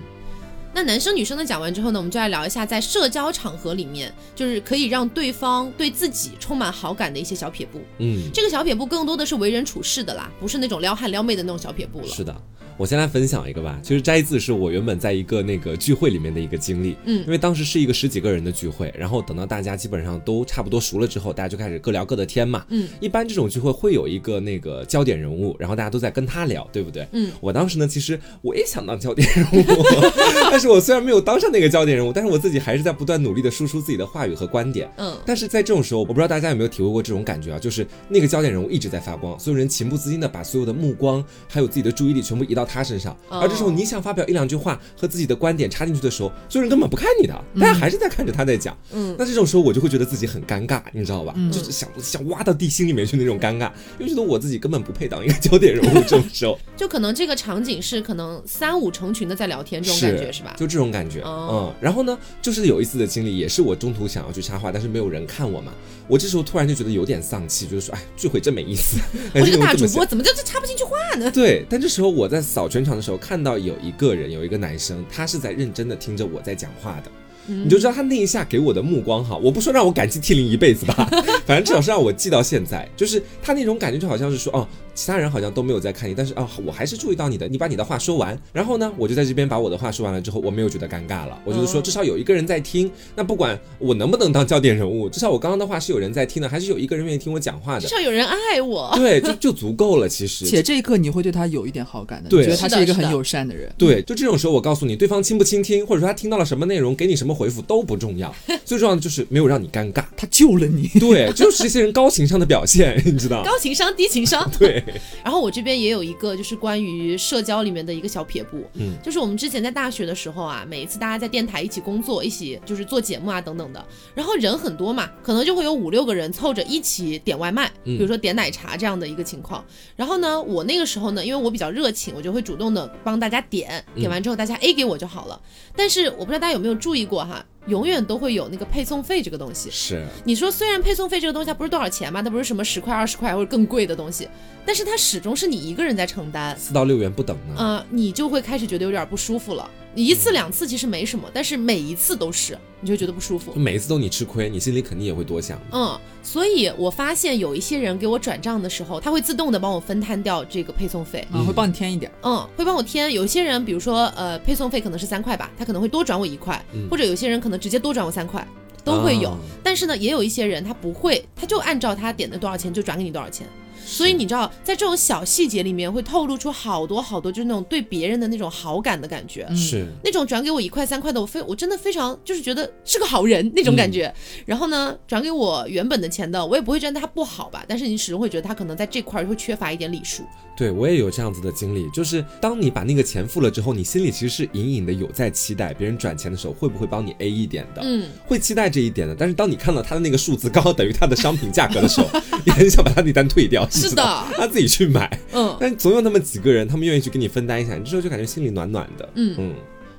那男生女生的讲完之后呢，我们就来聊一下在社交场合里面，就是可以让对方对自己充满好感的一些小撇步。嗯，这个小撇步更多的是为人处事的啦，不是那种撩汉撩妹的那种小撇步了。是的。我先来分享一个吧，其实摘自是我原本在一个那个聚会里面的一个经历，嗯，因为当时是一个十几个人的聚会，然后等到大家基本上都差不多熟了之后，大家就开始各聊各的天嘛，嗯，一般这种聚会会有一个那个焦点人物，然后大家都在跟他聊，对不对？嗯，我当时呢，其实我也想当焦点人物，(laughs) 但是我虽然没有当上那个焦点人物，但是我自己还是在不断努力的输出自己的话语和观点，嗯，但是在这种时候，我不知道大家有没有体会过这种感觉啊，就是那个焦点人物一直在发光，所有人情不自禁的把所有的目光还有自己的注意力全部移到他身上，而这时候你想发表一两句话和自己的观点插进去的时候，所有人根本不看你的，大家还是在看着他在讲。嗯，那这种时候我就会觉得自己很尴尬，你知道吧？就是想想挖到地心里面去那种尴尬，因为觉得我自己根本不配当一个焦点人物。这种时候，(laughs) 就可能这个场景是可能三五成群的在聊天，这种感觉是吧？就这种感觉。嗯，然后呢，就是有一次的经历，也是我中途想要去插话，但是没有人看我嘛。我这时候突然就觉得有点丧气，就是说，哎，聚会真没意思。我 (laughs) 这个大主播怎么就插不进去话呢？对，但这时候我在扫全场的时候。看到有一个人，有一个男生，他是在认真的听着我在讲话的，你就知道他那一下给我的目光哈，我不说让我感激涕零一辈子吧，(laughs) 反正至少是让我记到现在，就是他那种感觉就好像是说哦。其他人好像都没有在看你，但是哦，我还是注意到你的。你把你的话说完，然后呢，我就在这边把我的话说完了之后，我没有觉得尴尬了。我就是说，至少有一个人在听。那不管我能不能当焦点人物，至少我刚刚的话是有人在听的，还是有一个人愿意听我讲话的。(laughs) 至少有人爱我。对，就就足够了。其实，且这一刻你会对他有一点好感的，觉得他是一个很友善的人。对，就这种时候，我告诉你，对方倾不倾听，或者说他听到了什么内容，给你什么回复都不重要，(laughs) 最重要的就是没有让你尴尬，他救了你。对，就是这些人高情商的表现，(laughs) 你知道？高情商，低情商。对。然后我这边。也有一个就是关于社交里面的一个小撇步，嗯，就是我们之前在大学的时候啊，每一次大家在电台一起工作，一起就是做节目啊等等的，然后人很多嘛，可能就会有五六个人凑着一起点外卖，比如说点奶茶这样的一个情况。然后呢，我那个时候呢，因为我比较热情，我就会主动的帮大家点，点完之后大家 A 给我就好了。但是我不知道大家有没有注意过哈。永远都会有那个配送费这个东西。是，你说虽然配送费这个东西它不是多少钱嘛，它不是什么十块二十块或者更贵的东西，但是它始终是你一个人在承担，四到六元不等呢。嗯，你就会开始觉得有点不舒服了。你一次两次其实没什么，但是每一次都是，你就觉得不舒服。每一次都你吃亏，你心里肯定也会多想。嗯，所以我发现有一些人给我转账的时候，他会自动的帮我分摊掉这个配送费，嗯，会帮你添一点。嗯，会帮我添。有些人，比如说呃，配送费可能是三块吧，他可能会多转我一块，或者有些人可能直接多转我三块。都会有。但是呢，也有一些人他不会，他就按照他点的多少钱就转给你多少钱。所以你知道，在这种小细节里面，会透露出好多好多，就是那种对别人的那种好感的感觉。是那种转给我一块三块的，我非我真的非常就是觉得是个好人那种感觉。然后呢，转给我原本的钱的，我也不会觉得他不好吧，但是你始终会觉得他可能在这块会缺乏一点礼数。对我也有这样子的经历，就是当你把那个钱付了之后，你心里其实是隐隐的有在期待别人转钱的时候会不会帮你 A 一点的，嗯，会期待这一点的。但是当你看到他的那个数字刚好等于他的商品价格的时候，(laughs) 你很想把他那单退掉。是的，他自己去买，嗯，但总有那么几个人，他们愿意去跟你分担一下，你这时候就感觉心里暖暖的，嗯。嗯。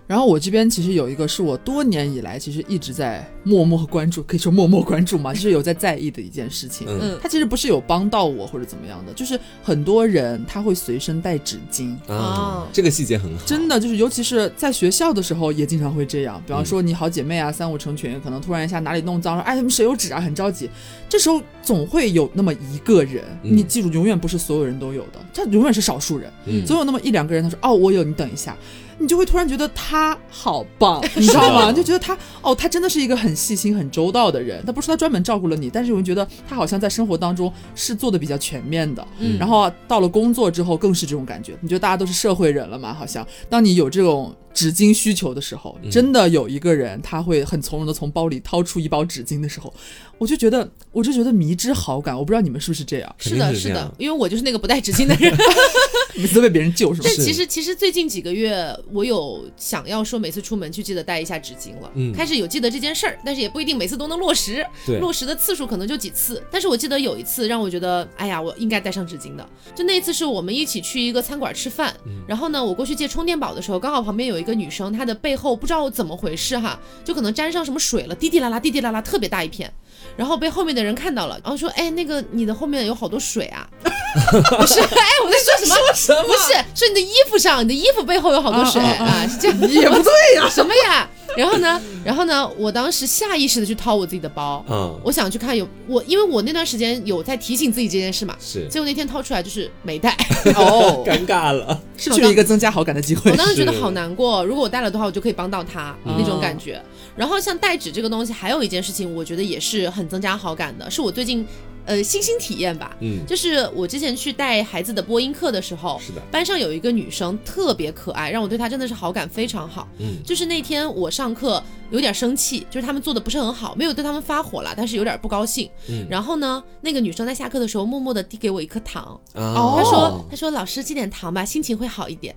然后我这边其实有一个是我多年以来其实一直在默默关注，可以说默默关注嘛，(laughs) 就是有在在意的一件事情。嗯，他其实不是有帮到我或者怎么样的，就是很多人他会随身带纸巾啊，这个细节很好。真的就是，尤其是在学校的时候也经常会这样。比方说你好姐妹啊，三五成群，可能突然一下哪里弄脏了，哎，他们谁有纸啊？很着急。这时候总会有那么一个人，你记住，永远不是所有人都有的，他永远是少数人。嗯，总有那么一两个人，他说哦，我有，你等一下。你就会突然觉得他好棒，(laughs) 你知道吗？就觉得他哦，他真的是一个很细心、很周到的人。他不是他专门照顾了你，但是我觉得他好像在生活当中是做的比较全面的。嗯，然后到了工作之后更是这种感觉。你觉得大家都是社会人了嘛？好像当你有这种。纸巾需求的时候，真的有一个人他会很从容的从包里掏出一包纸巾的时候，我就觉得，我就觉得迷之好感。我不知道你们是不是这样？是的，是的，因为我就是那个不带纸巾的人，(laughs) 每次都被别人救是吧？但其实，其实最近几个月，我有想要说每次出门去记得带一下纸巾了。嗯，开始有记得这件事儿，但是也不一定每次都能落实。对，落实的次数可能就几次。但是我记得有一次让我觉得，哎呀，我应该带上纸巾的。就那一次是我们一起去一个餐馆吃饭，然后呢，我过去借充电宝的时候，刚好旁边有一个女生，她的背。后不知道怎么回事哈，就可能沾上什么水了，滴滴啦啦，滴滴啦啦，特别大一片，然后被后面的人看到了，然后说，哎，那个你的后面有好多水啊，不是，哎，我在说什么？什么？不是，说你的衣服上，你的衣服背后有好多水啊，是这样，也不对呀，什么呀？(laughs) 然后呢，然后呢，我当时下意识的去掏我自己的包，嗯，我想去看有我，因为我那段时间有在提醒自己这件事嘛，是，结果那天掏出来就是没带，(laughs) 哦，尴尬了，失去了一个增加好感的机会，我当时觉得好难过，如果我带了的话，我就可以帮到他那种感觉。然后像带纸这个东西，还有一件事情，我觉得也是很增加好感的，是我最近。呃，新兴体验吧，嗯，就是我之前去带孩子的播音课的时候，是的，班上有一个女生特别可爱，让我对她真的是好感非常好，嗯，就是那天我上课有点生气，就是他们做的不是很好，没有对他们发火了，但是有点不高兴，嗯，然后呢，那个女生在下课的时候默默的递给我一颗糖，哦，她说她说老师寄点糖吧，心情会好一点，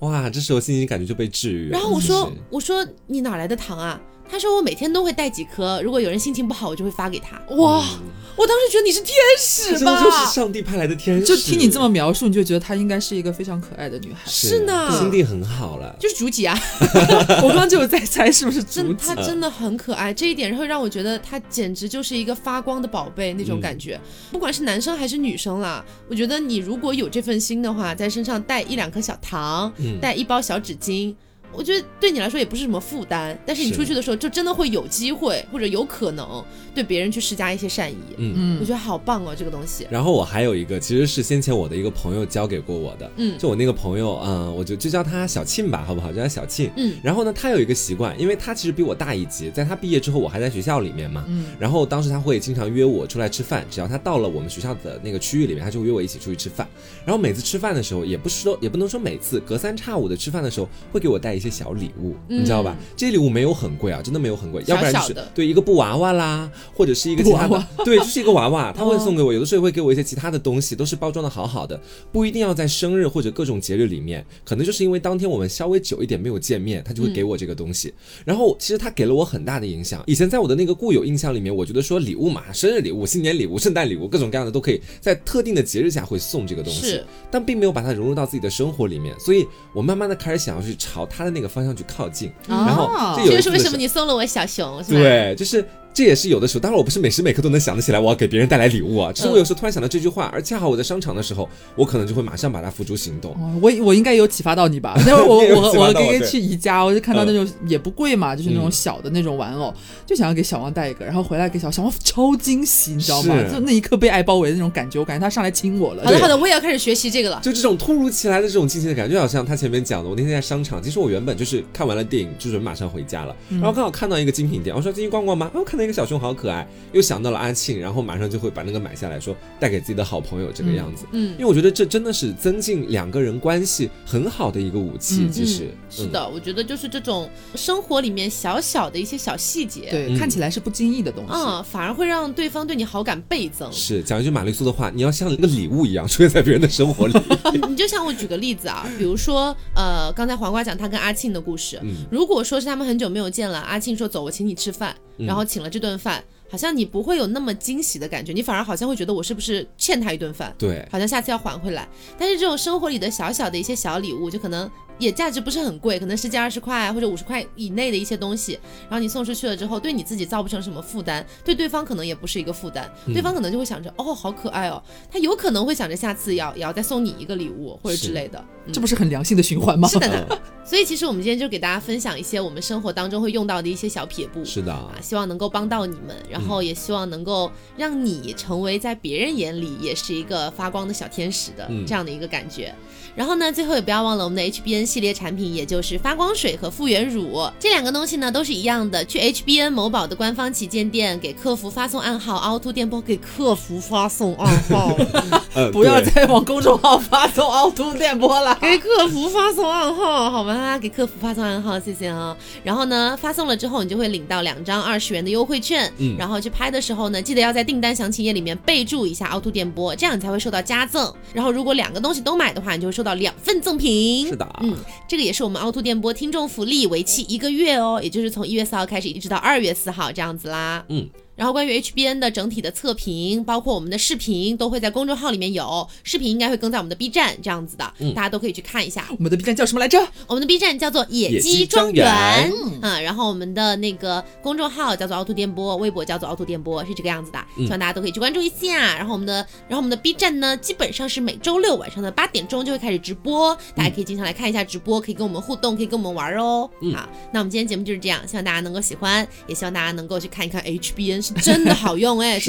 哇，这时候心情感觉就被治愈，然后我说我说你哪来的糖啊？他说我每天都会带几颗，如果有人心情不好，我就会发给他。哇，我当时觉得你是天使吧？就是上帝派来的天使。就听你这么描述，你就觉得她应该是一个非常可爱的女孩。是呢，心地很好了。就是竹几啊？(laughs) 我刚刚就有在猜是不是竹几。她真的很可爱，这一点会让我觉得她简直就是一个发光的宝贝那种感觉。不管是男生还是女生啦，我觉得你如果有这份心的话，在身上带一两颗小糖，带一包小纸巾。我觉得对你来说也不是什么负担，但是你出去的时候就真的会有机会或者有可能对别人去施加一些善意。嗯嗯，我觉得好棒哦，这个东西。然后我还有一个，其实是先前我的一个朋友教给过我的。嗯，就我那个朋友，嗯，我就就叫他小庆吧，好不好？叫他小庆。嗯。然后呢，他有一个习惯，因为他其实比我大一级，在他毕业之后，我还在学校里面嘛。嗯。然后当时他会经常约我出来吃饭，只要他到了我们学校的那个区域里面，他就约我一起出去吃饭。然后每次吃饭的时候，也不是说也不能说每次，隔三差五的吃饭的时候，会给我带一些小礼物。你知道吧？这些礼物没有很贵啊，真的没有很贵，要不然就是对一个布娃娃啦，或者是一个其他的，(laughs) 对，就是一个娃娃，他会送给我，有的时候会给我一些其他的东西，都是包装的好好的，不一定要在生日或者各种节日里面，可能就是因为当天我们稍微久一点没有见面，他就会给我这个东西。然后其实他给了我很大的影响。以前在我的那个固有印象里面，我觉得说礼物嘛，生日礼物、新年礼物、圣诞礼物，各种各样的都可以在特定的节日下会送这个东西，但并没有把它融入到自己的生活里面，所以我慢慢的开始想要去朝他的那个方向去靠近，然后。这就是为什么你送了我小熊，是吧？对，就是。这也是有的时候，当然我不是每时每刻都能想得起来我要给别人带来礼物啊，只是我有时候突然想到这句话，而恰好我在商场的时候，我可能就会马上把它付诸行动。我我应该有启发到你吧？(laughs) 那会儿我我我刚刚去宜家，我就看到那种也不贵嘛，就是那种小的那种玩偶，就想要给小王带一个，然后回来给小小王超惊喜，你知道吗？就那一刻被爱包围的那种感觉，我感觉他上来亲我了。好的好的，我也要开始学习这个了。就这种突如其来的这种惊喜的感觉，就好像他前面讲的，我那天在商场，其实我原本就是看完了电影，就准备马上回家了，然后刚好看到一个精品店，我说进去逛逛吗？我看到一个小熊好可爱，又想到了阿庆，然后马上就会把那个买下来说带给自己的好朋友这个样子。嗯，因为我觉得这真的是增进两个人关系很好的一个武器。其实是的，我觉得就是这种生活里面小小的一些小细节，对，看起来是不经意的东西，嗯，反而会让对方对你好感倍增。是讲一句玛丽苏的话，你要像一个礼物一样出现在别人的生活里。(laughs) 你就像我举个例子啊，比如说呃，刚才黄瓜讲他跟阿庆的故事，如果说是他们很久没有见了，阿庆说走，我请你吃饭，然后请了这顿饭。好像你不会有那么惊喜的感觉，你反而好像会觉得我是不是欠他一顿饭？对，好像下次要还回来。但是这种生活里的小小的一些小礼物，就可能。也价值不是很贵，可能十几二十块或者五十块以内的一些东西，然后你送出去了之后，对你自己造不成什么负担，对对方可能也不是一个负担，对方可能就会想着，哦，好可爱哦，他有可能会想着下次要也要再送你一个礼物或者之类的，这不是很良性的循环吗？是的，(laughs) 所以其实我们今天就给大家分享一些我们生活当中会用到的一些小撇步，是的。啊，希望能够帮到你们，然后也希望能够让你成为在别人眼里也是一个发光的小天使的这样的一个感觉。然后呢，最后也不要忘了我们的 HBN 系列产品，也就是发光水和复原乳这两个东西呢，都是一样的。去 HBN 某宝的官方旗舰店，给客服发送暗号凹凸电波，给客服发送暗号，(laughs) (laughs) 不要再往公众号发送凹凸电波了，(laughs) 给客服发送暗号，好吗？给客服发送暗号，谢谢啊。然后呢，发送了之后，你就会领到两张二十元的优惠券。嗯，然后去拍的时候呢，记得要在订单详情页里面备注一下凹凸电波，这样你才会收到加赠。然后如果两个东西都买的话，你就会收到。到两份赠品，是的，嗯，这个也是我们凹凸电波听众福利，为期一个月哦，也就是从一月四号开始，一直到二月四号这样子啦，嗯。然后关于 HBN 的整体的测评，包括我们的视频，都会在公众号里面有，视频应该会更在我们的 B 站这样子的，大家都可以去看一下。我们的 B 站叫什么来着？我们的 B 站叫做野鸡庄园，嗯，然后我们的那个公众号叫做凹凸电波，微博叫做凹凸电波，是这个样子的，希望大家都可以去关注一下。然后我们的，然后我们的 B 站呢，基本上是每周六晚上的八点钟就会开始直播，大家可以经常来看一下直播，可以跟我们互动，可以跟我们玩哦。好，那我们今天节目就是这样，希望大家能够喜欢，也希望大家能够去看一看 HBN，真的好用哎